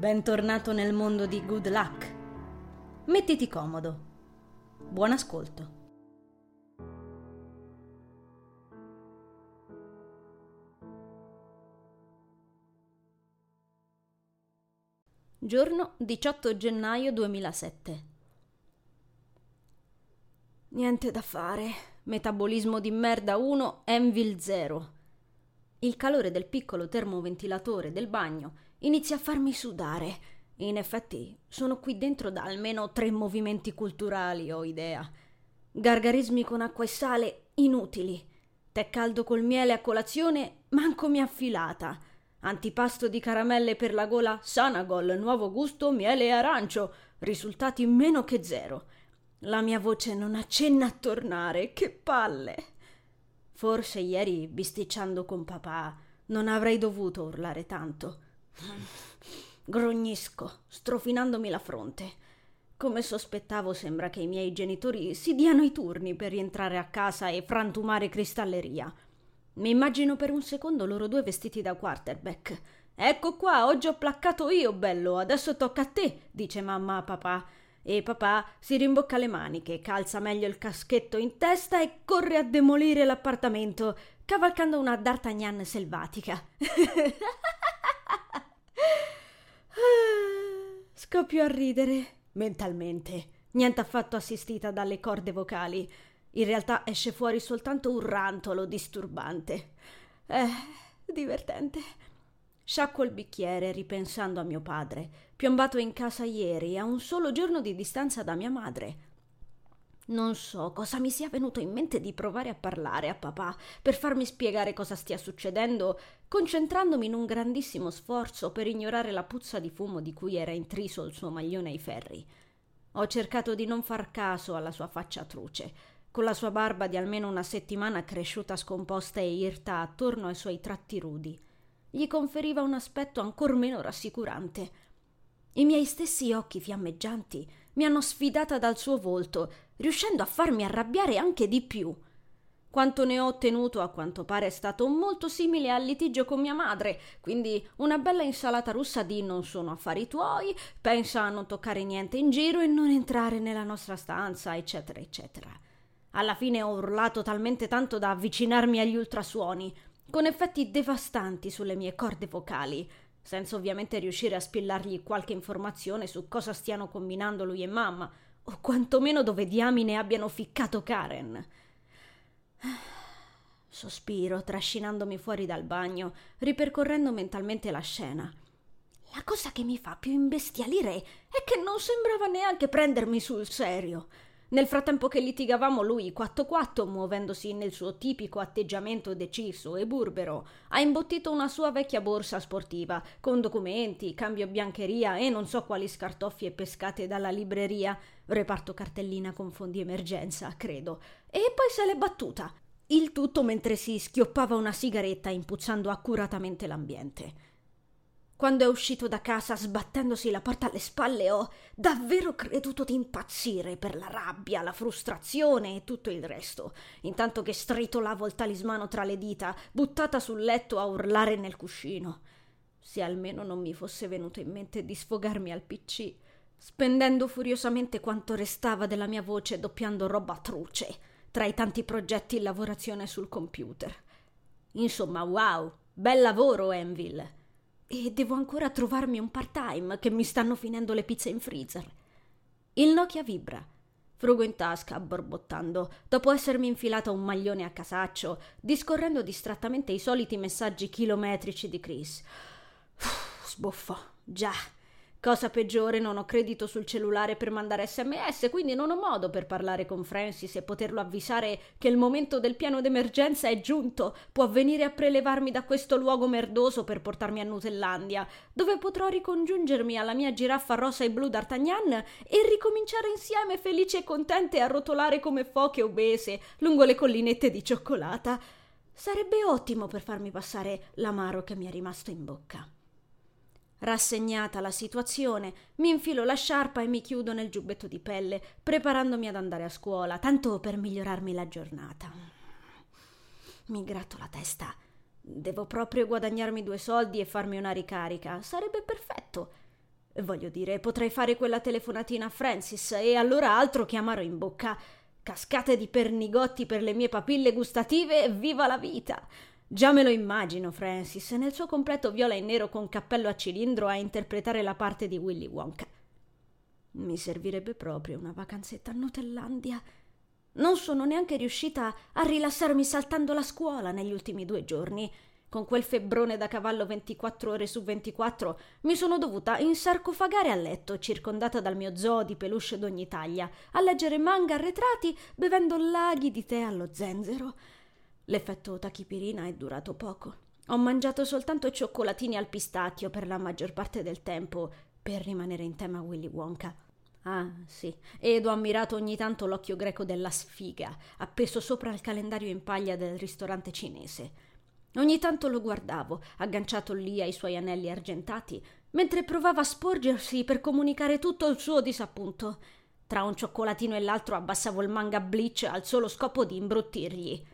Bentornato nel mondo di Good Luck. Mettiti comodo. Buon ascolto. Giorno 18 gennaio 2007. Niente da fare. Metabolismo di merda 1, Envil 0. Il calore del piccolo termoventilatore del bagno inizia a farmi sudare. In effetti, sono qui dentro da almeno tre movimenti culturali, ho idea. Gargarismi con acqua e sale inutili. Tè caldo col miele a colazione, manco mi affilata. Antipasto di caramelle per la gola, Sanagol, nuovo gusto, miele e arancio. Risultati meno che zero. La mia voce non accenna a tornare, che palle. Forse ieri, bisticciando con papà, non avrei dovuto urlare tanto. Grognisco, strofinandomi la fronte. Come sospettavo, sembra che i miei genitori si diano i turni per rientrare a casa e frantumare cristalleria. Mi immagino per un secondo loro due vestiti da quarterback. Ecco qua, oggi ho placcato io, bello, adesso tocca a te, dice mamma a papà. E papà si rimbocca le maniche, calza meglio il caschetto in testa e corre a demolire l'appartamento, cavalcando una D'Artagnan selvatica. Scoppio a ridere, mentalmente, niente affatto assistita dalle corde vocali. In realtà esce fuori soltanto un rantolo disturbante. Eh, divertente. Sciacquo il bicchiere ripensando a mio padre, piombato in casa ieri a un solo giorno di distanza da mia madre. Non so cosa mi sia venuto in mente di provare a parlare a papà per farmi spiegare cosa stia succedendo, concentrandomi in un grandissimo sforzo per ignorare la puzza di fumo di cui era intriso il suo maglione ai ferri. Ho cercato di non far caso alla sua faccia truce, con la sua barba di almeno una settimana cresciuta scomposta e irta attorno ai suoi tratti rudi. Gli conferiva un aspetto ancor meno rassicurante. I miei stessi occhi fiammeggianti mi hanno sfidata dal suo volto, riuscendo a farmi arrabbiare anche di più. Quanto ne ho ottenuto a quanto pare è stato molto simile al litigio con mia madre, quindi una bella insalata russa di non sono affari tuoi, pensa a non toccare niente in giro e non entrare nella nostra stanza, eccetera, eccetera. Alla fine ho urlato talmente tanto da avvicinarmi agli ultrasuoni, con effetti devastanti sulle mie corde vocali, senza ovviamente riuscire a spillargli qualche informazione su cosa stiano combinando lui e mamma, o quantomeno dove diamine abbiano ficcato Karen. Sospiro, trascinandomi fuori dal bagno, ripercorrendo mentalmente la scena. La cosa che mi fa più imbestialire è che non sembrava neanche prendermi sul serio. Nel frattempo che litigavamo, lui, quatto quatto, muovendosi nel suo tipico atteggiamento deciso e burbero, ha imbottito una sua vecchia borsa sportiva, con documenti, cambio biancheria e non so quali scartoffie pescate dalla libreria, reparto cartellina con fondi emergenza, credo, e poi se l'è battuta. Il tutto mentre si schioppava una sigaretta impuzzando accuratamente l'ambiente. Quando è uscito da casa sbattendosi la porta alle spalle ho davvero creduto di impazzire per la rabbia, la frustrazione e tutto il resto, intanto che stritolavo il talismano tra le dita, buttata sul letto a urlare nel cuscino. Se almeno non mi fosse venuto in mente di sfogarmi al PC, spendendo furiosamente quanto restava della mia voce doppiando roba truce tra i tanti progetti in lavorazione sul computer. Insomma, wow, bel lavoro, Enville. E devo ancora trovarmi un part-time che mi stanno finendo le pizze in freezer. Il Nokia vibra. Frugo in tasca, borbottando, dopo essermi infilata un maglione a casaccio, discorrendo distrattamente i soliti messaggi chilometrici di Chris. Uff, sbuffo. Già, Cosa peggiore, non ho credito sul cellulare per mandare sms, quindi non ho modo per parlare con Francis e poterlo avvisare che il momento del piano d'emergenza è giunto. Può venire a prelevarmi da questo luogo merdoso per portarmi a Nutellandia, dove potrò ricongiungermi alla mia giraffa rosa e blu d'Artagnan e ricominciare insieme felici e contente a rotolare come foche obese lungo le collinette di cioccolata. Sarebbe ottimo per farmi passare l'amaro che mi è rimasto in bocca. Rassegnata alla situazione, mi infilo la sciarpa e mi chiudo nel giubbetto di pelle, preparandomi ad andare a scuola, tanto per migliorarmi la giornata. Mi gratto la testa. Devo proprio guadagnarmi due soldi e farmi una ricarica. Sarebbe perfetto. Voglio dire, potrei fare quella telefonatina a Francis e allora altro che amaro in bocca. Cascate di pernigotti per le mie papille gustative e viva la vita! Già me lo immagino, Francis, nel suo completo viola e nero con cappello a cilindro a interpretare la parte di Willy Wonka. Mi servirebbe proprio una vacanzetta a Nutellandia. Non sono neanche riuscita a rilassarmi saltando la scuola negli ultimi due giorni. Con quel febbrone da cavallo 24 ore su 24 mi sono dovuta insarcofagare a letto, circondata dal mio zoo di peluche d'ogni taglia, a leggere manga arretrati, bevendo laghi di tè allo zenzero. L'effetto tachipirina è durato poco. Ho mangiato soltanto cioccolatini al pistacchio per la maggior parte del tempo, per rimanere in tema Willy Wonka. Ah, sì, ed ho ammirato ogni tanto l'occhio greco della sfiga, appeso sopra il calendario in paglia del ristorante cinese. Ogni tanto lo guardavo, agganciato lì ai suoi anelli argentati, mentre provava a sporgersi per comunicare tutto il suo disappunto. Tra un cioccolatino e l'altro abbassavo il manga Bleach al solo scopo di imbruttirgli.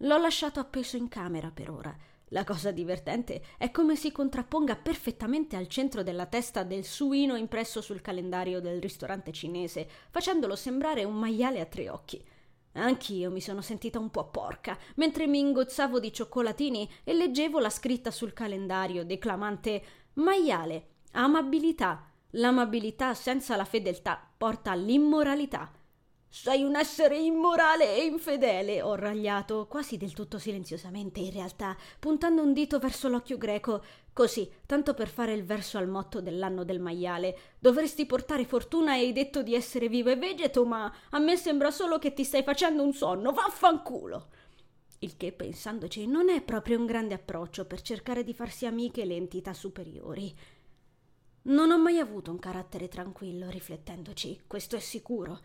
L'ho lasciato appeso in camera per ora. La cosa divertente è come si contrapponga perfettamente al centro della testa del suino impresso sul calendario del ristorante cinese, facendolo sembrare un maiale a tre occhi. Anch'io mi sono sentita un po' porca mentre mi ingozzavo di cioccolatini e leggevo la scritta sul calendario declamante maiale, amabilità. L'amabilità senza la fedeltà porta all'immoralità. Sei un essere immorale e infedele, ho ragliato, quasi del tutto silenziosamente in realtà, puntando un dito verso l'occhio greco, così, tanto per fare il verso al motto dell'anno del maiale. Dovresti portare fortuna e hai detto di essere vivo e vegeto, ma a me sembra solo che ti stai facendo un sonno, vaffanculo! Il che, pensandoci, non è proprio un grande approccio per cercare di farsi amiche le entità superiori. Non ho mai avuto un carattere tranquillo, riflettendoci, questo è sicuro.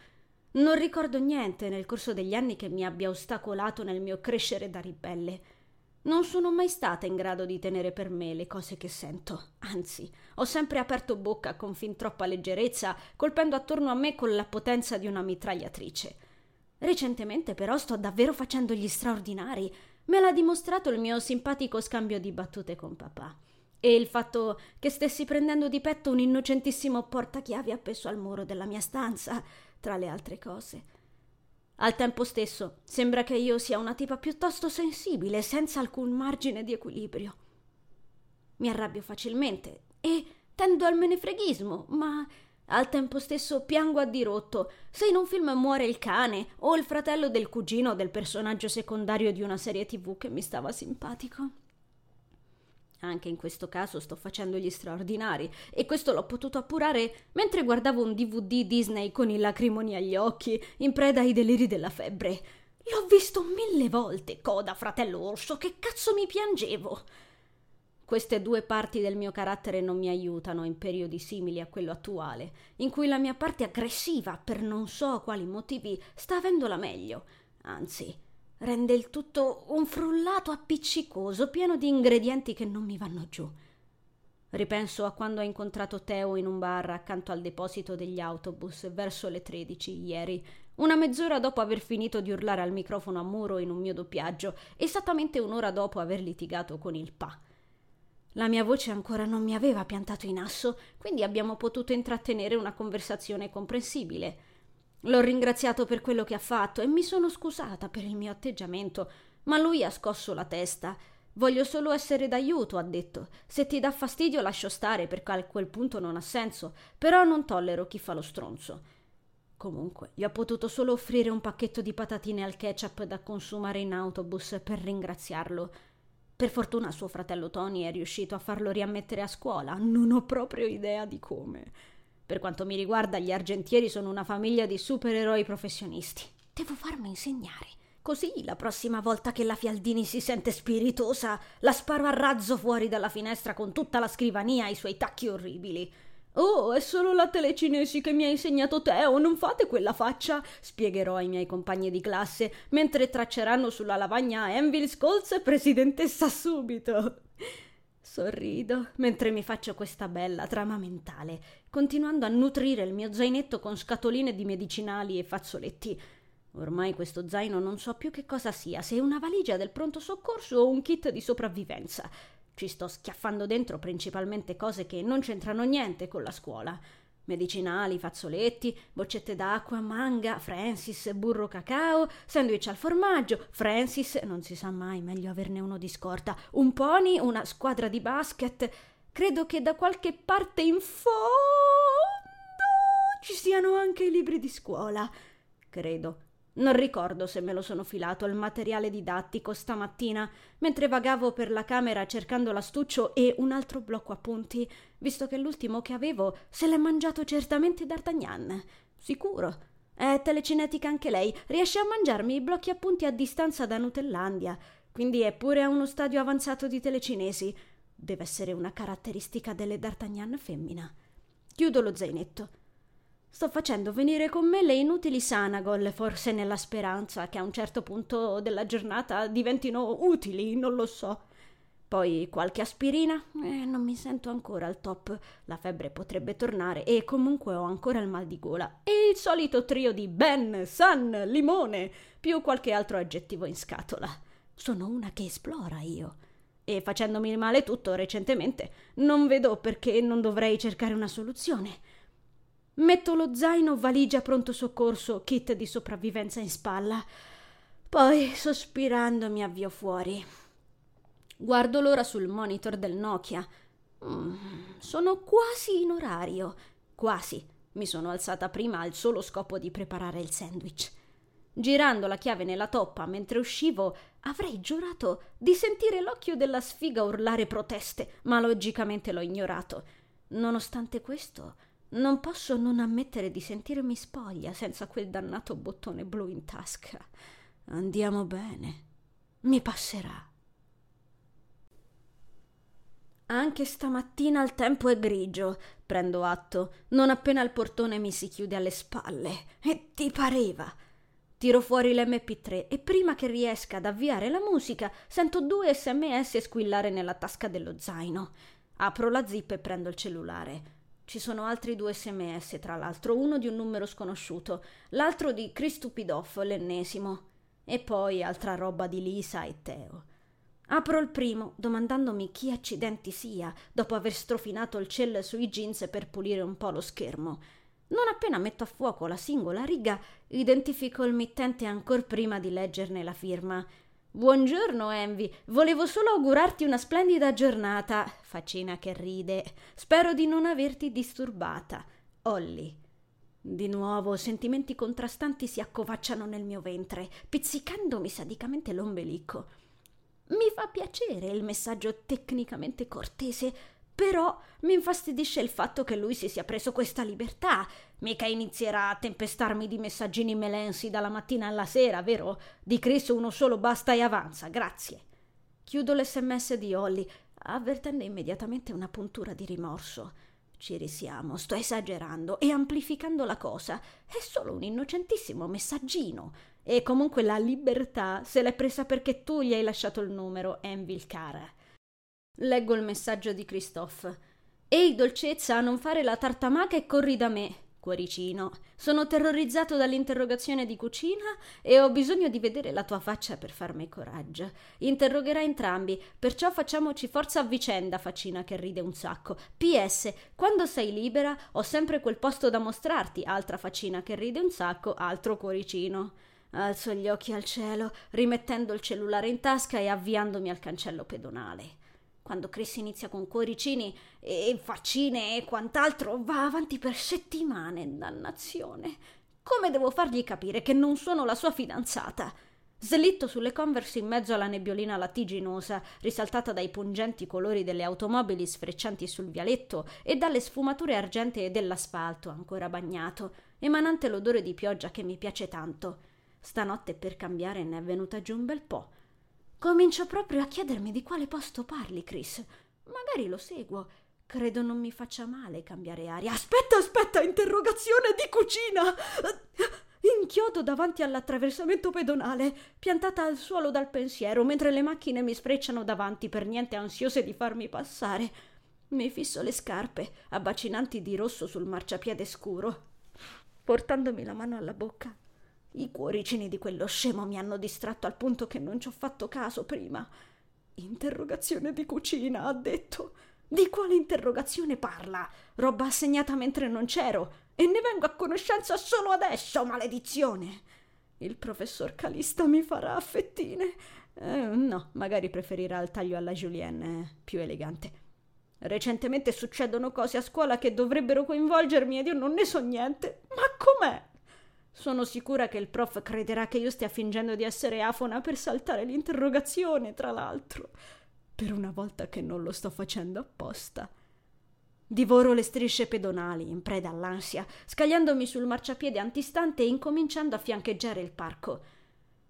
Non ricordo niente nel corso degli anni che mi abbia ostacolato nel mio crescere da ribelle. Non sono mai stata in grado di tenere per me le cose che sento, anzi, ho sempre aperto bocca con fin troppa leggerezza, colpendo attorno a me con la potenza di una mitragliatrice. Recentemente però sto davvero facendo gli straordinari, me l'ha dimostrato il mio simpatico scambio di battute con papà. E il fatto che stessi prendendo di petto un innocentissimo portachiavi appeso al muro della mia stanza, tra le altre cose. Al tempo stesso sembra che io sia una tipa piuttosto sensibile, senza alcun margine di equilibrio. Mi arrabbio facilmente e tendo al menefreghismo, ma al tempo stesso piango a dirotto se in un film muore il cane o il fratello del cugino del personaggio secondario di una serie tv che mi stava simpatico. Anche in questo caso sto facendo gli straordinari e questo l'ho potuto appurare mentre guardavo un DVD Disney con i lacrimoni agli occhi, in preda ai deliri della febbre. L'ho visto mille volte, coda, fratello orso, che cazzo mi piangevo. Queste due parti del mio carattere non mi aiutano in periodi simili a quello attuale, in cui la mia parte aggressiva, per non so quali motivi, sta avendo la meglio. Anzi, rende il tutto un frullato appiccicoso pieno di ingredienti che non mi vanno giù. Ripenso a quando ho incontrato Teo in un bar accanto al deposito degli autobus verso le 13 ieri, una mezz'ora dopo aver finito di urlare al microfono a muro in un mio doppiaggio, esattamente un'ora dopo aver litigato con il Pa. La mia voce ancora non mi aveva piantato in asso, quindi abbiamo potuto intrattenere una conversazione comprensibile. L'ho ringraziato per quello che ha fatto e mi sono scusata per il mio atteggiamento, ma lui ha scosso la testa. Voglio solo essere d'aiuto, ha detto. Se ti dà fastidio lascio stare perché a quel punto non ha senso, però non tollero chi fa lo stronzo. Comunque, gli ho potuto solo offrire un pacchetto di patatine al ketchup da consumare in autobus per ringraziarlo. Per fortuna suo fratello Tony è riuscito a farlo riammettere a scuola. Non ho proprio idea di come. Per quanto mi riguarda, gli argentieri sono una famiglia di supereroi professionisti. Devo farmi insegnare. Così la prossima volta che la Fialdini si sente spiritosa, la sparo a razzo fuori dalla finestra con tutta la scrivania e i suoi tacchi orribili. Oh, è solo la telecinesi che mi ha insegnato Teo, non fate quella faccia, spiegherò ai miei compagni di classe, mentre tracceranno sulla lavagna Envil Scholz e presidentessa subito. Sorrido mentre mi faccio questa bella trama mentale, continuando a nutrire il mio zainetto con scatoline di medicinali e fazzoletti. Ormai questo zaino non so più che cosa sia, se una valigia del pronto soccorso o un kit di sopravvivenza. Ci sto schiaffando dentro principalmente cose che non c'entrano niente con la scuola. Medicinali, fazzoletti, boccette d'acqua, manga, Francis, burro cacao, sandwich al formaggio, Francis, non si sa mai, meglio averne uno di scorta, un pony, una squadra di basket. Credo che da qualche parte in fondo ci siano anche i libri di scuola. Credo. Non ricordo se me lo sono filato il materiale didattico stamattina, mentre vagavo per la camera cercando l'astuccio e un altro blocco appunti, visto che l'ultimo che avevo se l'è mangiato certamente D'Artagnan. Sicuro. È telecinetica anche lei, riesce a mangiarmi i blocchi appunti a distanza da Nutellandia, quindi è pure a uno stadio avanzato di telecinesi. Deve essere una caratteristica delle D'Artagnan femmina. Chiudo lo zainetto. Sto facendo venire con me le inutili Sanagol, forse nella speranza che a un certo punto della giornata diventino utili, non lo so. Poi qualche aspirina? Eh, non mi sento ancora al top. La febbre potrebbe tornare e comunque ho ancora il mal di gola. E il solito trio di Ben, San, Limone, più qualche altro aggettivo in scatola. Sono una che esplora io. E facendomi male tutto recentemente, non vedo perché non dovrei cercare una soluzione. Metto lo zaino, valigia pronto soccorso, kit di sopravvivenza in spalla. Poi, sospirando, mi avvio fuori. Guardo l'ora sul monitor del Nokia. Mm, sono quasi in orario. Quasi. Mi sono alzata prima al solo scopo di preparare il sandwich. Girando la chiave nella toppa mentre uscivo, avrei giurato di sentire l'occhio della sfiga urlare proteste, ma logicamente l'ho ignorato. Nonostante questo, non posso non ammettere di sentirmi spoglia senza quel dannato bottone blu in tasca. Andiamo bene. Mi passerà. Anche stamattina il tempo è grigio, prendo atto, non appena il portone mi si chiude alle spalle. E ti pareva? Tiro fuori l'MP3 e prima che riesca ad avviare la musica sento due sms squillare nella tasca dello zaino. Apro la zip e prendo il cellulare. Ci sono altri due sms, tra l'altro, uno di un numero sconosciuto, l'altro di Cristupidov, l'ennesimo, e poi altra roba di Lisa e Teo. Apro il primo, domandandomi chi accidenti sia, dopo aver strofinato il cell sui jeans per pulire un po' lo schermo. Non appena metto a fuoco la singola riga, identifico il mittente ancor prima di leggerne la firma Buongiorno Envy, volevo solo augurarti una splendida giornata. Faccina che ride. Spero di non averti disturbata. Olli. Di nuovo sentimenti contrastanti si accovacciano nel mio ventre, pizzicandomi sadicamente l'ombelico. Mi fa piacere il messaggio tecnicamente cortese, però mi infastidisce il fatto che lui si sia preso questa libertà. Mica inizierà a tempestarmi di messaggini melensi dalla mattina alla sera, vero? Di Chris uno solo basta e avanza, grazie. Chiudo l'sms di Holly, avvertendo immediatamente una puntura di rimorso. Ci risiamo, sto esagerando e amplificando la cosa. È solo un innocentissimo messaggino. E comunque la libertà se l'è presa perché tu gli hai lasciato il numero, Envil cara. Leggo il messaggio di Christophe. Ehi, dolcezza, non fare la tartamaca e corri da me. Cuoricino, sono terrorizzato dall'interrogazione di cucina e ho bisogno di vedere la tua faccia per farmi coraggio. Interrogherà entrambi, perciò facciamoci forza a vicenda, faccina che ride un sacco. PS, quando sei libera ho sempre quel posto da mostrarti, altra faccina che ride un sacco, altro cuoricino. Alzo gli occhi al cielo, rimettendo il cellulare in tasca e avviandomi al cancello pedonale. Quando Chris inizia con cuoricini e faccine e quant'altro, va avanti per settimane, dannazione. Come devo fargli capire che non sono la sua fidanzata? Slitto sulle converse in mezzo alla nebbiolina lattiginosa, risaltata dai pungenti colori delle automobili sfreccianti sul vialetto e dalle sfumature argentee dell'asfalto ancora bagnato, emanante l'odore di pioggia che mi piace tanto. Stanotte per cambiare ne è venuta giù un bel po'. Comincio proprio a chiedermi di quale posto parli, Chris. Magari lo seguo. Credo non mi faccia male cambiare aria. Aspetta, aspetta, interrogazione di cucina! Inchiodo davanti all'attraversamento pedonale, piantata al suolo dal pensiero, mentre le macchine mi sfrecciano davanti per niente ansiose di farmi passare. Mi fisso le scarpe, abbacinanti di rosso sul marciapiede scuro, portandomi la mano alla bocca. I cuoricini di quello scemo mi hanno distratto al punto che non ci ho fatto caso prima. Interrogazione di cucina, ha detto. Di quale interrogazione parla? Roba assegnata mentre non c'ero e ne vengo a conoscenza solo adesso, maledizione. Il professor Calista mi farà affettine. Eh, no, magari preferirà il taglio alla Julienne, più elegante. Recentemente succedono cose a scuola che dovrebbero coinvolgermi ed io non ne so niente. Ma com'è? Sono sicura che il prof crederà che io stia fingendo di essere afona per saltare l'interrogazione, tra l'altro. Per una volta che non lo sto facendo apposta. Divoro le strisce pedonali, in preda all'ansia, scagliandomi sul marciapiede antistante e incominciando a fiancheggiare il parco.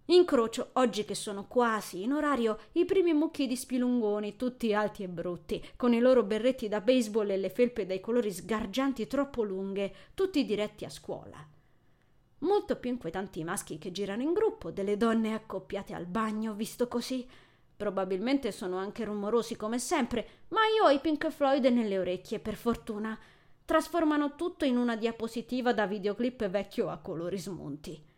Incrocio, oggi che sono quasi in orario, i primi mucchi di spilungoni, tutti alti e brutti, con i loro berretti da baseball e le felpe dai colori sgargianti troppo lunghe, tutti diretti a scuola. Molto più inquietanti i maschi che girano in gruppo, delle donne accoppiate al bagno, visto così. Probabilmente sono anche rumorosi come sempre, ma io ho i Pink Floyd nelle orecchie, per fortuna. Trasformano tutto in una diapositiva da videoclip vecchio a colori smunti.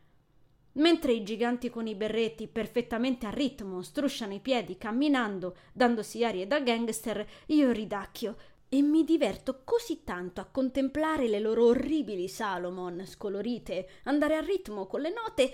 Mentre i giganti con i berretti perfettamente a ritmo strusciano i piedi camminando, dandosi arie da gangster, io ridacchio e mi diverto così tanto a contemplare le loro orribili Salomon scolorite, andare a ritmo con le note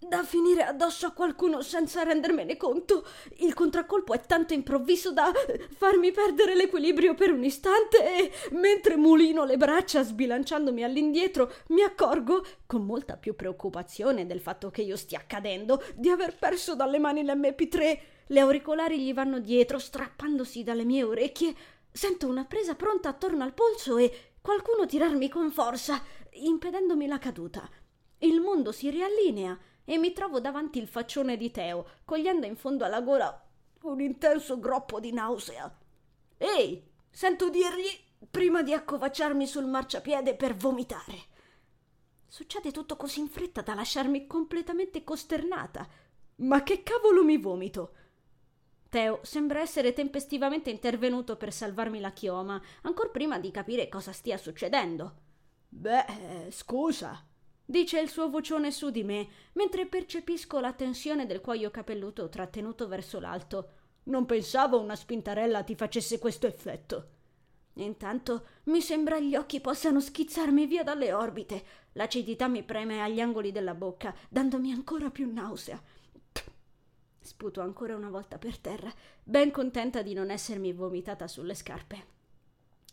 da finire addosso a qualcuno senza rendermene conto. Il contraccolpo è tanto improvviso da farmi perdere l'equilibrio per un istante e, mentre mulino le braccia sbilanciandomi all'indietro, mi accorgo, con molta più preoccupazione del fatto che io stia cadendo, di aver perso dalle mani l'MP3. Le auricolari gli vanno dietro, strappandosi dalle mie orecchie. Sento una presa pronta attorno al polso e qualcuno tirarmi con forza, impedendomi la caduta. Il mondo si riallinea e mi trovo davanti il faccione di Teo, cogliendo in fondo alla gola un intenso groppo di nausea. Ehi, sento dirgli prima di accovacciarmi sul marciapiede per vomitare. Succede tutto così in fretta da lasciarmi completamente costernata. Ma che cavolo mi vomito? Teo sembra essere tempestivamente intervenuto per salvarmi la chioma, ancor prima di capire cosa stia succedendo. Beh, scusa, dice il suo vocione su di me, mentre percepisco la tensione del cuoio capelluto trattenuto verso l'alto. Non pensavo una spintarella ti facesse questo effetto. Intanto mi sembra gli occhi possano schizzarmi via dalle orbite. L'acidità mi preme agli angoli della bocca, dandomi ancora più nausea. Sputo ancora una volta per terra, ben contenta di non essermi vomitata sulle scarpe.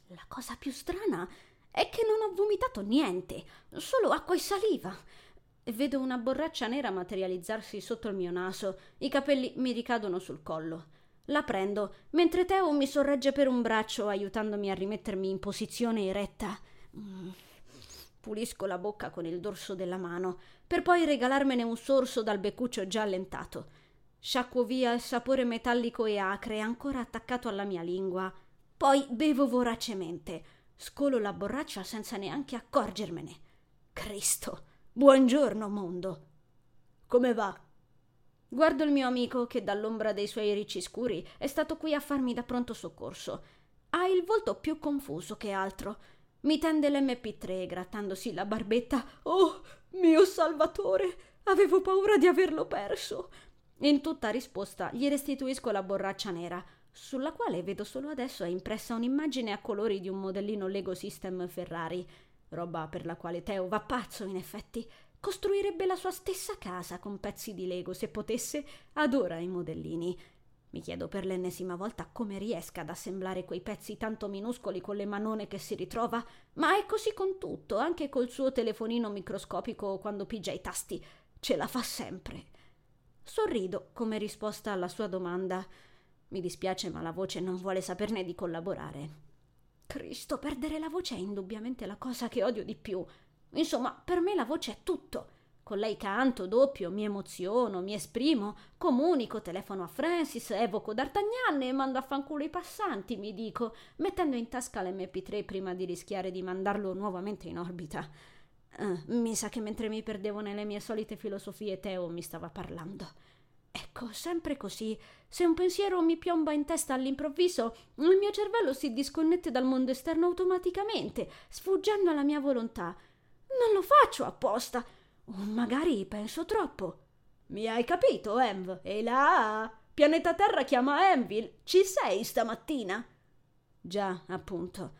La cosa più strana è che non ho vomitato niente, solo acqua e saliva. Vedo una borraccia nera materializzarsi sotto il mio naso, i capelli mi ricadono sul collo. La prendo, mentre Teo mi sorregge per un braccio, aiutandomi a rimettermi in posizione eretta. Mm. Pulisco la bocca con il dorso della mano, per poi regalarmene un sorso dal beccuccio già allentato. Sciacquo via il sapore metallico e acre ancora attaccato alla mia lingua. Poi bevo voracemente Scolo la borraccia senza neanche accorgermene. Cristo! Buongiorno, mondo! Come va? Guardo il mio amico che dall'ombra dei suoi ricci scuri è stato qui a farmi da pronto soccorso. Ha il volto più confuso che altro. Mi tende l'MP3 grattandosi la barbetta. Oh, mio salvatore! Avevo paura di averlo perso. In tutta risposta gli restituisco la borraccia nera sulla quale vedo solo adesso è impressa un'immagine a colori di un modellino Lego System Ferrari, roba per la quale Teo va pazzo in effetti. Costruirebbe la sua stessa casa con pezzi di Lego se potesse, adora i modellini. Mi chiedo per l'ennesima volta come riesca ad assemblare quei pezzi tanto minuscoli con le manone che si ritrova, ma è così con tutto, anche col suo telefonino microscopico quando pigia i tasti. Ce la fa sempre. Sorrido come risposta alla sua domanda. Mi dispiace, ma la voce non vuole saperne di collaborare. Cristo, perdere la voce è indubbiamente la cosa che odio di più. Insomma, per me la voce è tutto. Con lei canto, doppio, mi emoziono, mi esprimo, comunico, telefono a Francis, evoco D'Artagnan e mando a fanculo i passanti, mi dico, mettendo in tasca l'MP3 prima di rischiare di mandarlo nuovamente in orbita. Uh, mi sa che mentre mi perdevo nelle mie solite filosofie, Teo mi stava parlando. Ecco, sempre così. Se un pensiero mi piomba in testa all'improvviso, il mio cervello si disconnette dal mondo esterno automaticamente, sfuggendo alla mia volontà. Non lo faccio apposta. O magari penso troppo. Mi hai capito, Env? E là, Pianeta Terra chiama Envil. Ci sei stamattina? Già, appunto.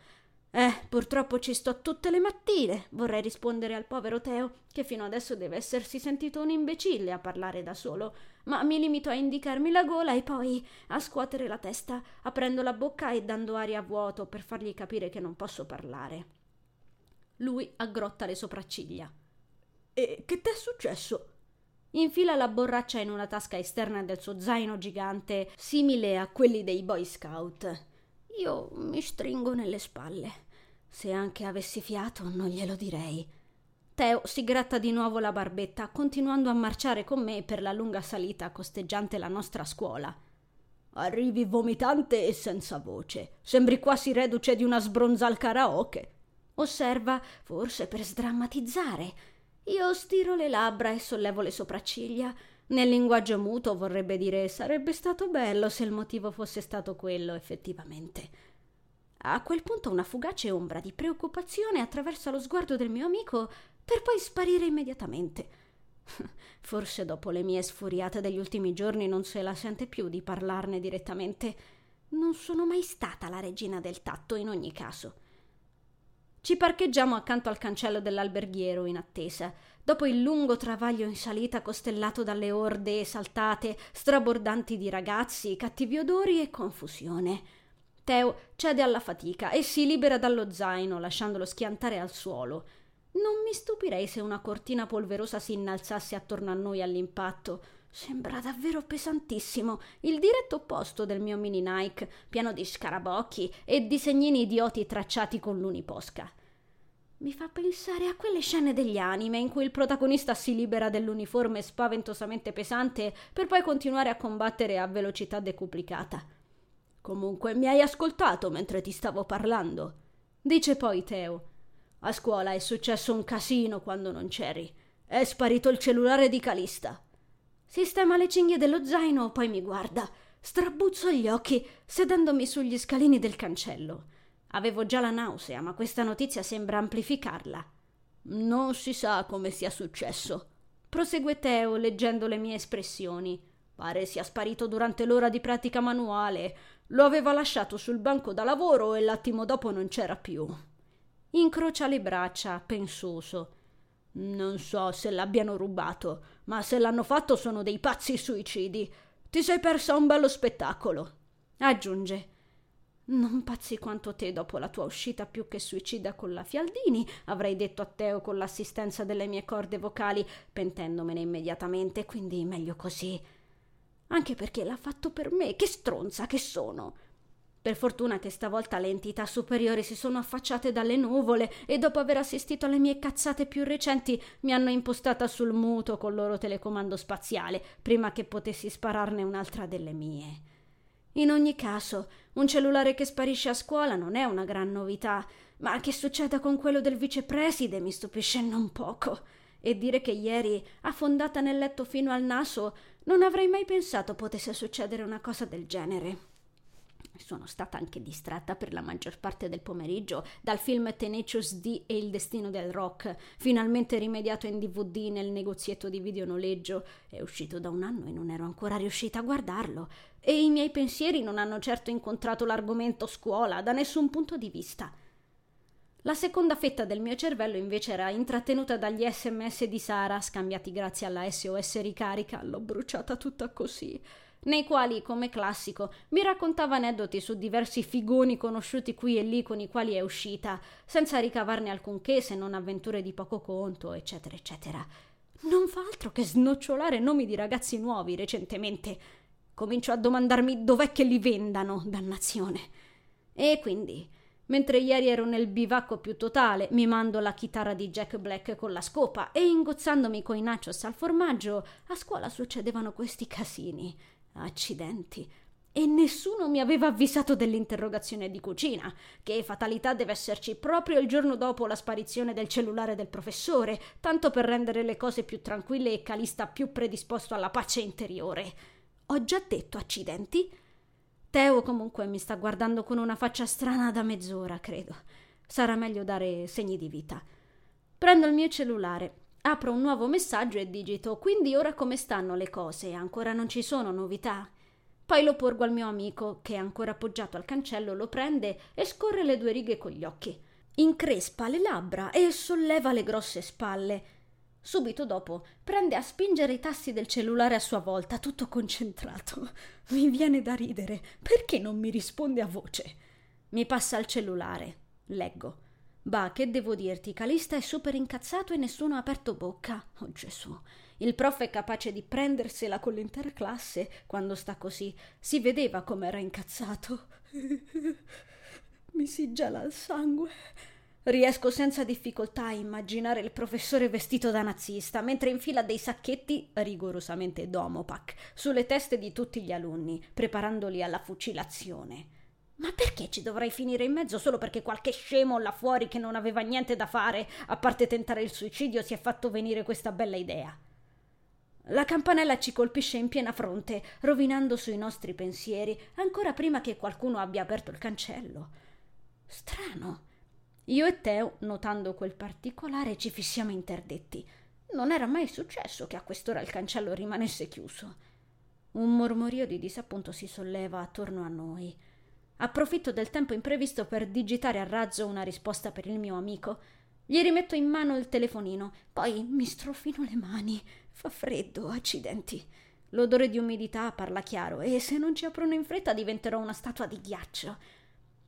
Eh, purtroppo ci sto tutte le mattine. Vorrei rispondere al povero Teo, che fino adesso deve essersi sentito un imbecille a parlare da solo, ma mi limito a indicarmi la gola e poi a scuotere la testa, aprendo la bocca e dando aria a vuoto per fargli capire che non posso parlare. Lui aggrotta le sopracciglia. E che t'è successo? Infila la borraccia in una tasca esterna del suo zaino gigante, simile a quelli dei Boy Scout. Io mi stringo nelle spalle. Se anche avessi fiato, non glielo direi. Teo si gratta di nuovo la barbetta, continuando a marciare con me per la lunga salita costeggiante la nostra scuola. Arrivi vomitante e senza voce. Sembri quasi reduce di una sbronzal karaoke. Osserva, forse per sdrammatizzare. Io stiro le labbra e sollevo le sopracciglia. Nel linguaggio muto vorrebbe dire sarebbe stato bello se il motivo fosse stato quello, effettivamente. A quel punto una fugace ombra di preoccupazione attraversa lo sguardo del mio amico per poi sparire immediatamente. Forse dopo le mie sfuriate degli ultimi giorni non se la sente più di parlarne direttamente. Non sono mai stata la regina del tatto in ogni caso. Ci parcheggiamo accanto al cancello dell'alberghiero in attesa. Dopo il lungo travaglio in salita costellato dalle orde esaltate, strabordanti di ragazzi, cattivi odori e confusione. Teo cede alla fatica e si libera dallo zaino, lasciandolo schiantare al suolo. Non mi stupirei se una cortina polverosa si innalzasse attorno a noi all'impatto. Sembra davvero pesantissimo, il diretto opposto del mio mini Nike, pieno di scarabocchi e disegnini idioti tracciati con l'uniposca. Mi fa pensare a quelle scene degli anime in cui il protagonista si libera dell'uniforme spaventosamente pesante per poi continuare a combattere a velocità decuplicata. Comunque mi hai ascoltato mentre ti stavo parlando. Dice poi Teo. A scuola è successo un casino quando non c'eri. È sparito il cellulare di Calista. Sistema le cinghie dello zaino, poi mi guarda. Strabuzzo gli occhi, sedendomi sugli scalini del cancello. Avevo già la nausea, ma questa notizia sembra amplificarla. Non si sa come sia successo. Prosegue Teo leggendo le mie espressioni. Pare sia sparito durante l'ora di pratica manuale. Lo aveva lasciato sul banco da lavoro e l'attimo dopo non c'era più. Incrocia le braccia, pensoso. Non so se l'abbiano rubato, ma se l'hanno fatto sono dei pazzi suicidi. Ti sei persa un bello spettacolo. Aggiunge. Non pazzi quanto te dopo la tua uscita più che suicida con la Fialdini, avrei detto a Teo con l'assistenza delle mie corde vocali, pentendomene immediatamente, quindi meglio così. Anche perché l'ha fatto per me, che stronza che sono. Per fortuna che stavolta le entità superiori si sono affacciate dalle nuvole e dopo aver assistito alle mie cazzate più recenti mi hanno impostata sul muto col loro telecomando spaziale, prima che potessi spararne un'altra delle mie. In ogni caso, un cellulare che sparisce a scuola non è una gran novità, ma che succeda con quello del vicepreside mi stupisce non poco. E dire che ieri, affondata nel letto fino al naso, non avrei mai pensato potesse succedere una cosa del genere. Sono stata anche distratta per la maggior parte del pomeriggio dal film Tenacious D e il destino del rock, finalmente rimediato in DVD nel negozietto di videonoleggio. È uscito da un anno e non ero ancora riuscita a guardarlo. E i miei pensieri non hanno certo incontrato l'argomento scuola da nessun punto di vista. La seconda fetta del mio cervello invece era intrattenuta dagli sms di Sara, scambiati grazie alla SOS ricarica. L'ho bruciata tutta così nei quali, come classico, mi raccontava aneddoti su diversi figoni conosciuti qui e lì con i quali è uscita, senza ricavarne alcunché se non avventure di poco conto, eccetera, eccetera. Non fa altro che snocciolare nomi di ragazzi nuovi recentemente. Comincio a domandarmi dov'è che li vendano, dannazione. E quindi, mentre ieri ero nel bivacco più totale, mi mando la chitarra di Jack Black con la scopa e ingozzandomi coi nachos al formaggio, a scuola succedevano questi casini. Accidenti. E nessuno mi aveva avvisato dell'interrogazione di cucina, che fatalità deve esserci proprio il giorno dopo la sparizione del cellulare del professore, tanto per rendere le cose più tranquille e Calista più predisposto alla pace interiore. Ho già detto accidenti? Teo comunque mi sta guardando con una faccia strana da mezz'ora, credo. Sarà meglio dare segni di vita. Prendo il mio cellulare, Apro un nuovo messaggio e digito quindi ora come stanno le cose? Ancora non ci sono novità? Poi lo porgo al mio amico, che è ancora appoggiato al cancello, lo prende e scorre le due righe con gli occhi. Increspa le labbra e solleva le grosse spalle. Subito dopo prende a spingere i tasti del cellulare a sua volta, tutto concentrato. Mi viene da ridere. Perché non mi risponde a voce? Mi passa il cellulare. Leggo. Bah, che devo dirti, Calista è super incazzato e nessuno ha aperto bocca. Oh Gesù. Il prof è capace di prendersela con l'intera classe quando sta così. Si vedeva com'era incazzato. Mi si gela il sangue. Riesco senza difficoltà a immaginare il professore vestito da nazista mentre infila dei sacchetti, rigorosamente domopac, sulle teste di tutti gli alunni, preparandoli alla fucilazione. Ma perché ci dovrei finire in mezzo solo perché qualche scemo là fuori che non aveva niente da fare, a parte tentare il suicidio, si è fatto venire questa bella idea? La campanella ci colpisce in piena fronte, rovinando sui nostri pensieri, ancora prima che qualcuno abbia aperto il cancello. Strano. Io e Teo, notando quel particolare, ci fissiamo interdetti. Non era mai successo che a quest'ora il cancello rimanesse chiuso. Un mormorio di disappunto si solleva attorno a noi. Approfitto del tempo imprevisto per digitare a razzo una risposta per il mio amico. Gli rimetto in mano il telefonino, poi mi strofino le mani. Fa freddo, accidenti. L'odore di umidità parla chiaro e se non ci aprono in fretta diventerò una statua di ghiaccio.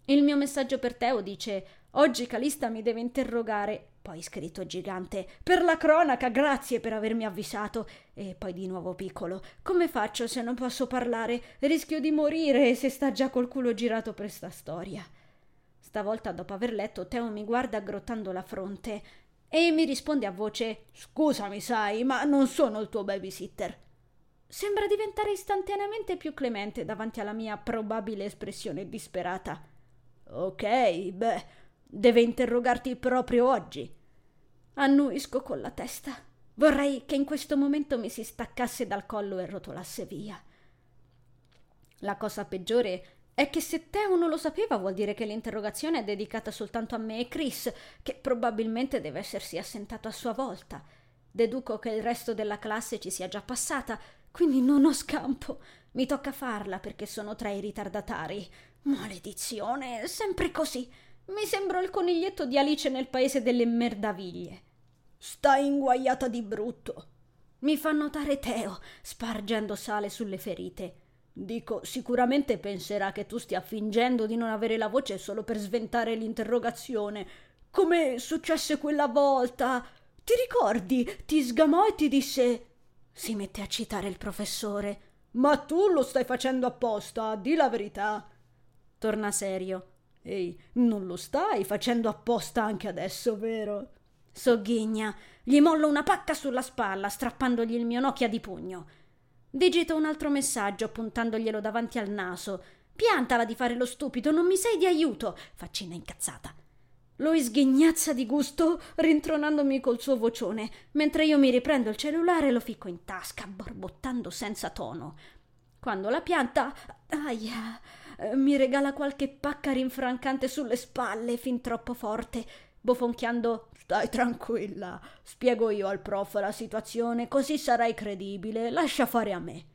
Il mio messaggio per Teo dice Oggi Calista mi deve interrogare, poi scritto gigante, per la cronaca, grazie per avermi avvisato. E poi di nuovo piccolo. Come faccio se non posso parlare? Rischio di morire se sta già col culo girato per sta storia. Stavolta, dopo aver letto, Teo mi guarda aggrottando la fronte e mi risponde a voce Scusami, sai, ma non sono il tuo babysitter. Sembra diventare istantaneamente più clemente davanti alla mia probabile espressione disperata. Ok, beh, deve interrogarti proprio oggi. Annuisco con la testa. Vorrei che in questo momento mi si staccasse dal collo e rotolasse via. La cosa peggiore è che se Teo non lo sapeva vuol dire che l'interrogazione è dedicata soltanto a me e Chris, che probabilmente deve essersi assentato a sua volta. Deduco che il resto della classe ci sia già passata, quindi non ho scampo. Mi tocca farla perché sono tra i ritardatari. Maledizione, sempre così. Mi sembro il coniglietto di Alice nel paese delle merdaviglie. Stai inguaiata di brutto. Mi fa notare Teo, spargendo sale sulle ferite. Dico, sicuramente penserà che tu stia fingendo di non avere la voce solo per sventare l'interrogazione. Come successe quella volta. Ti ricordi? Ti sgamò e ti disse. Si mette a citare il professore. Ma tu lo stai facendo apposta, di la verità. Torna serio. Ehi, non lo stai facendo apposta anche adesso, vero? Sogghigna. Gli mollo una pacca sulla spalla, strappandogli il mio Nokia di pugno. Digito un altro messaggio, puntandoglielo davanti al naso. Piantala di fare lo stupido, non mi sei di aiuto. Faccina incazzata. Lui sghignazza di gusto, rintronandomi col suo vocione, mentre io mi riprendo il cellulare e lo ficco in tasca, borbottando senza tono. Quando la pianta. Aia mi regala qualche pacca rinfrancante sulle spalle fin troppo forte, bofonchiando Stai tranquilla, spiego io al prof la situazione, così sarai credibile, lascia fare a me.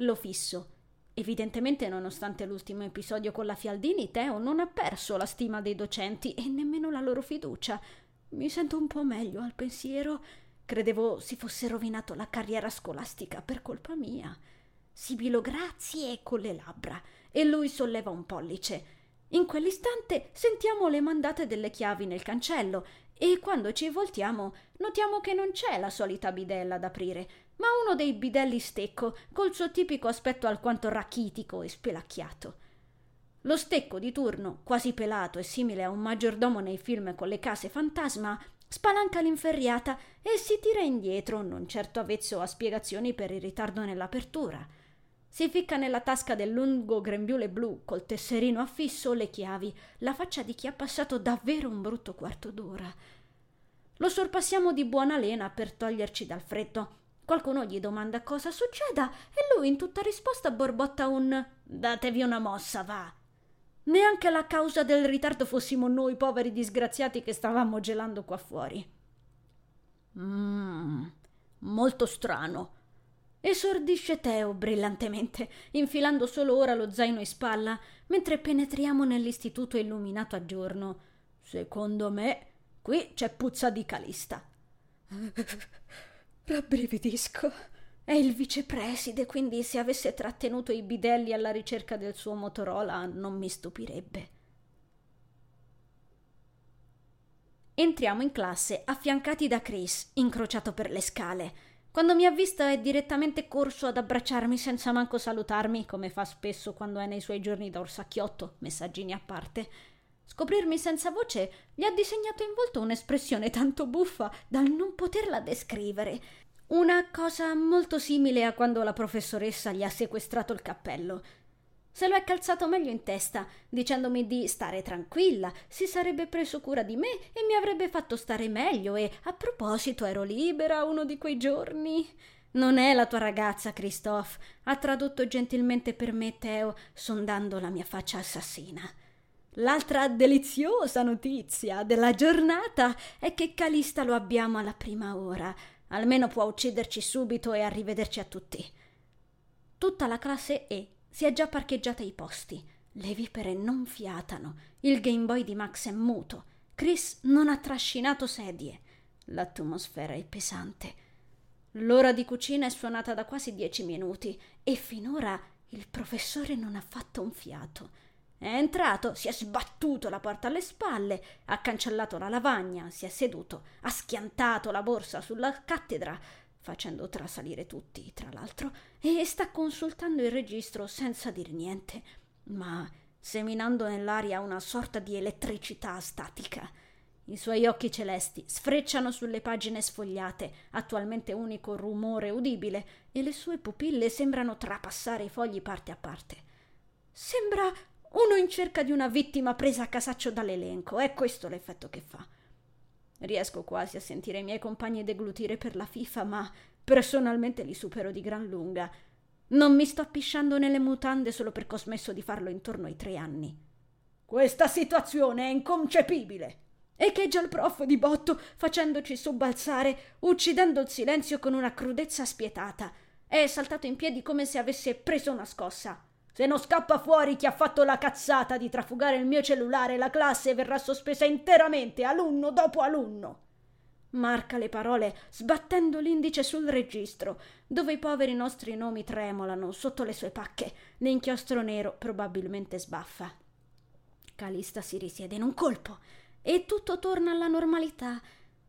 Lo fisso. Evidentemente, nonostante l'ultimo episodio con la Fialdini, Teo non ha perso la stima dei docenti e nemmeno la loro fiducia. Mi sento un po' meglio al pensiero. Credevo si fosse rovinato la carriera scolastica per colpa mia. Sibilo grazie con le labbra e lui solleva un pollice. In quell'istante sentiamo le mandate delle chiavi nel cancello e quando ci voltiamo notiamo che non c'è la solita bidella da aprire, ma uno dei bidelli stecco col suo tipico aspetto alquanto rachitico e spelacchiato. Lo stecco di turno, quasi pelato e simile a un maggiordomo nei film con le case fantasma, spalanca l'inferriata e si tira indietro, non certo avvezzo a spiegazioni per il ritardo nell'apertura. Si ficca nella tasca del lungo grembiule blu col tesserino affisso le chiavi, la faccia di chi ha passato davvero un brutto quarto d'ora. Lo sorpassiamo di buona lena per toglierci dal freddo. Qualcuno gli domanda cosa succeda e lui in tutta risposta borbotta un Datevi una mossa, va. Neanche la causa del ritardo fossimo noi poveri disgraziati che stavamo gelando qua fuori. Mmm, molto strano esordisce Teo brillantemente, infilando solo ora lo zaino in spalla, mentre penetriamo nell'istituto illuminato a giorno. Secondo me, qui c'è puzza di Calista. Rabbrividisco. È il vicepreside, quindi se avesse trattenuto i bidelli alla ricerca del suo Motorola non mi stupirebbe. Entriamo in classe affiancati da Chris, incrociato per le scale. Quando mi ha visto è direttamente corso ad abbracciarmi senza manco salutarmi, come fa spesso quando è nei suoi giorni da orsacchiotto, messaggini a parte. Scoprirmi senza voce gli ha disegnato in volto un'espressione tanto buffa dal non poterla descrivere. Una cosa molto simile a quando la professoressa gli ha sequestrato il cappello. Se lo è calzato meglio in testa, dicendomi di stare tranquilla, si sarebbe preso cura di me e mi avrebbe fatto stare meglio e, a proposito, ero libera uno di quei giorni. Non è la tua ragazza, Christophe, ha tradotto gentilmente per me Teo, sondando la mia faccia assassina. L'altra deliziosa notizia della giornata è che Calista lo abbiamo alla prima ora. Almeno può ucciderci subito e arrivederci a tutti. Tutta la classe E si è già parcheggiata ai posti. Le vipere non fiatano. Il Game Boy di Max è muto. Chris non ha trascinato sedie. L'atmosfera è pesante. L'ora di cucina è suonata da quasi dieci minuti e finora il professore non ha fatto un fiato. È entrato, si è sbattuto la porta alle spalle, ha cancellato la lavagna, si è seduto, ha schiantato la borsa sulla cattedra, facendo trasalire tutti, tra l'altro, e sta consultando il registro senza dir niente, ma seminando nell'aria una sorta di elettricità statica. I suoi occhi celesti sfrecciano sulle pagine sfogliate, attualmente unico rumore udibile, e le sue pupille sembrano trapassare i fogli parte a parte. Sembra uno in cerca di una vittima presa a casaccio dall'elenco, è questo l'effetto che fa. Riesco quasi a sentire i miei compagni deglutire per la FIFA, ma personalmente li supero di gran lunga. Non mi sto pisciando nelle mutande solo perché ho smesso di farlo intorno ai tre anni. Questa situazione è inconcepibile! Echeggia il prof di botto, facendoci sobbalzare, uccidendo il silenzio con una crudezza spietata. È saltato in piedi come se avesse preso una scossa. Se non scappa fuori chi ha fatto la cazzata di trafugare il mio cellulare, la classe verrà sospesa interamente, alunno dopo alunno. Marca le parole, sbattendo l'indice sul registro, dove i poveri nostri nomi tremolano sotto le sue pacche. L'inchiostro nero probabilmente sbaffa. Calista si risiede in un colpo e tutto torna alla normalità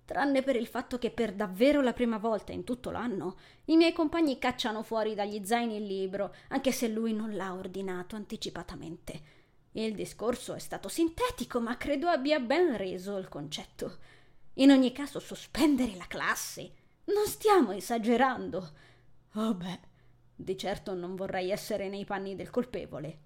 tranne per il fatto che per davvero la prima volta in tutto l'anno i miei compagni cacciano fuori dagli zaini il libro, anche se lui non l'ha ordinato anticipatamente. Il discorso è stato sintetico, ma credo abbia ben reso il concetto. In ogni caso, sospendere la classe. Non stiamo esagerando. Oh beh, di certo non vorrei essere nei panni del colpevole.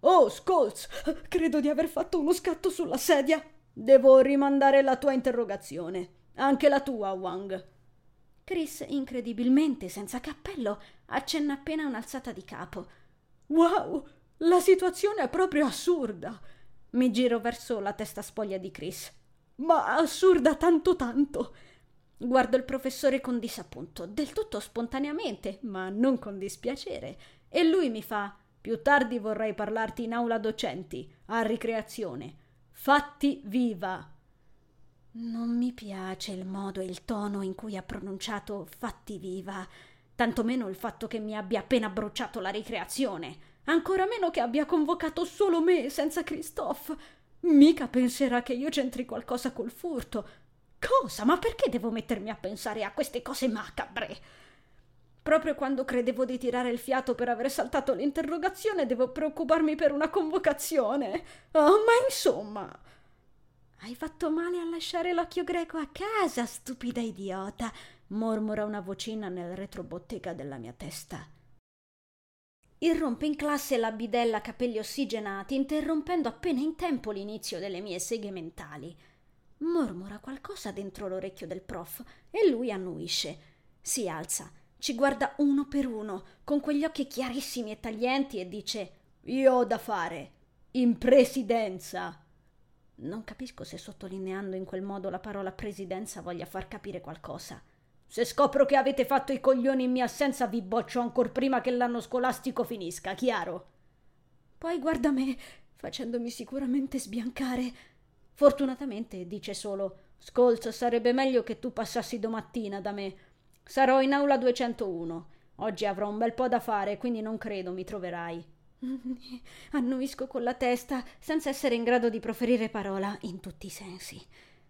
Oh, Scholz, credo di aver fatto uno scatto sulla sedia. Devo rimandare la tua interrogazione. Anche la tua, Wang. Chris, incredibilmente senza cappello, accenna appena un'alzata di capo. Wow, la situazione è proprio assurda. Mi giro verso la testa spoglia di Chris. Ma assurda tanto tanto. Guardo il professore con disappunto, del tutto spontaneamente, ma non con dispiacere, e lui mi fa: Più tardi vorrei parlarti in aula docenti, a ricreazione. Fatti viva! Non mi piace il modo e il tono in cui ha pronunciato fatti viva, tantomeno il fatto che mi abbia appena bruciato la ricreazione, ancora meno che abbia convocato solo me senza Christophe. Mica penserà che io c'entri qualcosa col furto. Cosa? Ma perché devo mettermi a pensare a queste cose macabre? Proprio quando credevo di tirare il fiato per aver saltato l'interrogazione, devo preoccuparmi per una convocazione. Oh, ma insomma. Hai fatto male a lasciare l'occhio greco a casa, stupida idiota, mormora una vocina nel retrobottega della mia testa. Irrompe in classe la bidella capelli ossigenati, interrompendo appena in tempo l'inizio delle mie seghe mentali. Mormora qualcosa dentro l'orecchio del prof e lui annuisce. Si alza, ci guarda uno per uno, con quegli occhi chiarissimi e taglienti e dice: Io ho da fare. In presidenza. Non capisco se sottolineando in quel modo la parola presidenza voglia far capire qualcosa. Se scopro che avete fatto i coglioni in mia assenza, vi boccio ancora prima che l'anno scolastico finisca, chiaro? Poi guarda me, facendomi sicuramente sbiancare. Fortunatamente dice solo: Scolz, sarebbe meglio che tu passassi domattina da me. Sarò in aula 201. Oggi avrò un bel po' da fare, quindi non credo mi troverai. Annuisco con la testa, senza essere in grado di proferire parola in tutti i sensi.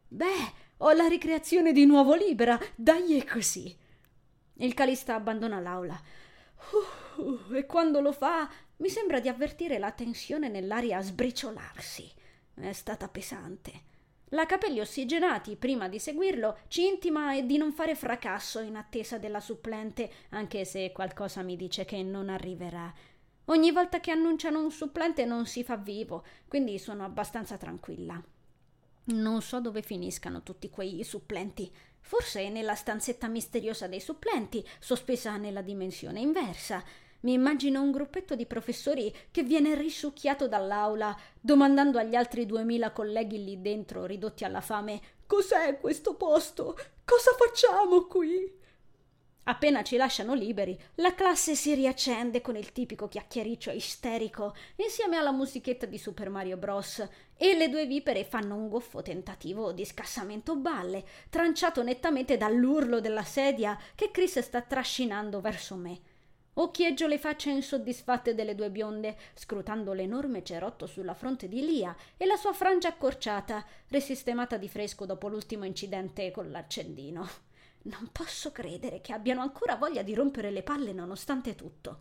Beh, ho la ricreazione di nuovo libera, dai è così. Il calista abbandona l'aula. Uh, e quando lo fa, mi sembra di avvertire la tensione nell'aria sbriciolarsi. È stata pesante. La capelli ossigenati, prima di seguirlo, ci intima di non fare fracasso in attesa della supplente, anche se qualcosa mi dice che non arriverà. Ogni volta che annunciano un supplente non si fa vivo, quindi sono abbastanza tranquilla. Non so dove finiscano tutti quei supplenti. Forse nella stanzetta misteriosa dei supplenti, sospesa nella dimensione inversa. Mi immagino un gruppetto di professori che viene risucchiato dall'aula, domandando agli altri duemila colleghi lì dentro, ridotti alla fame, Cos'è questo posto? Cosa facciamo qui? Appena ci lasciano liberi, la classe si riaccende con il tipico chiacchiericcio isterico insieme alla musichetta di Super Mario Bros. e le due vipere fanno un goffo tentativo di scassamento balle, tranciato nettamente dall'urlo della sedia che Chris sta trascinando verso me. Occhieggio le facce insoddisfatte delle due bionde, scrutando l'enorme cerotto sulla fronte di Lia e la sua frangia accorciata, risistemata di fresco dopo l'ultimo incidente con l'accendino. Non posso credere che abbiano ancora voglia di rompere le palle nonostante tutto.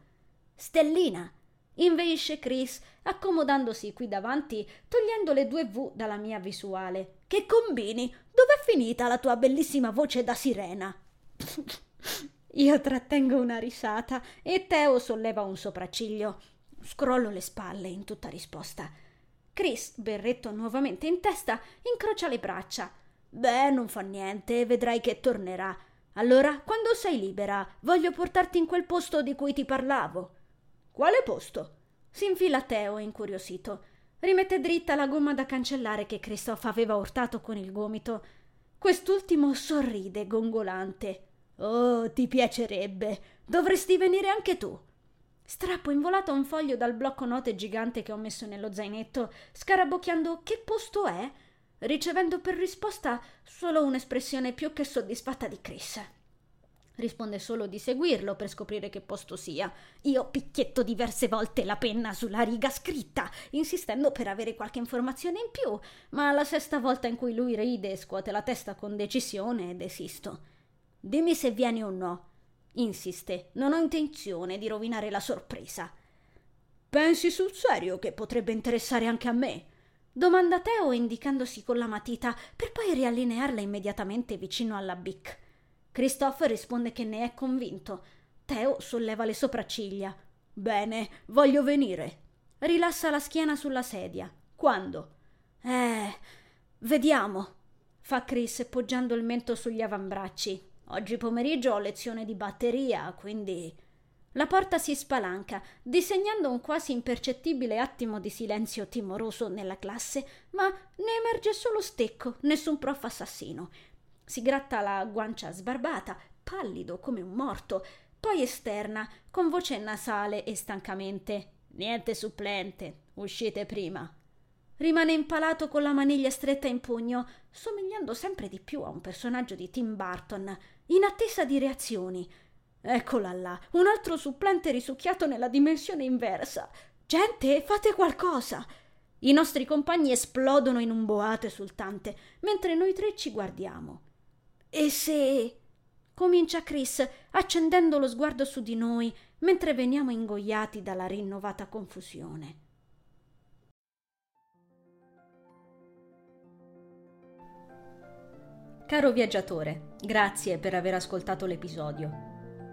Stellina! inveisce Chris, accomodandosi qui davanti, togliendo le due V dalla mia visuale. Che combini? Dov'è finita la tua bellissima voce da sirena? Io trattengo una risata e Teo solleva un sopracciglio. Scrollo le spalle in tutta risposta. Chris, berretto nuovamente in testa, incrocia le braccia. Beh, non fa niente, vedrai che tornerà. Allora, quando sei libera, voglio portarti in quel posto di cui ti parlavo. Quale posto? Si infila Teo, incuriosito. Rimette dritta la gomma da cancellare che Christophe aveva urtato con il gomito. Quest'ultimo sorride, gongolante. Oh, ti piacerebbe. Dovresti venire anche tu. Strappo in volata un foglio dal blocco note gigante che ho messo nello zainetto, scarabocchiando che posto è, ricevendo per risposta solo un'espressione più che soddisfatta di Chris. Risponde solo di seguirlo per scoprire che posto sia. Io picchietto diverse volte la penna sulla riga scritta, insistendo per avere qualche informazione in più, ma la sesta volta in cui lui ride e scuote la testa con decisione desisto. Dimmi se vieni o no. Insiste, non ho intenzione di rovinare la sorpresa. Pensi sul serio che potrebbe interessare anche a me? Domanda Teo indicandosi con la matita per poi riallinearla immediatamente vicino alla Bic. Christophe risponde che ne è convinto. Teo solleva le sopracciglia. Bene, voglio venire. Rilassa la schiena sulla sedia. Quando? Eh, vediamo, fa Chris poggiando il mento sugli avambracci. Oggi pomeriggio ho lezione di batteria, quindi. La porta si spalanca, disegnando un quasi impercettibile attimo di silenzio timoroso nella classe, ma ne emerge solo stecco, nessun prof assassino. Si gratta la guancia sbarbata, pallido come un morto, poi esterna, con voce nasale e stancamente. Niente supplente, uscite prima. Rimane impalato con la maniglia stretta in pugno, somigliando sempre di più a un personaggio di Tim Burton, in attesa di reazioni. Eccola là, un altro supplente risucchiato nella dimensione inversa. Gente, fate qualcosa! I nostri compagni esplodono in un boato esultante, mentre noi tre ci guardiamo. E se. comincia Chris, accendendo lo sguardo su di noi, mentre veniamo ingoiati dalla rinnovata confusione. Caro viaggiatore, grazie per aver ascoltato l'episodio.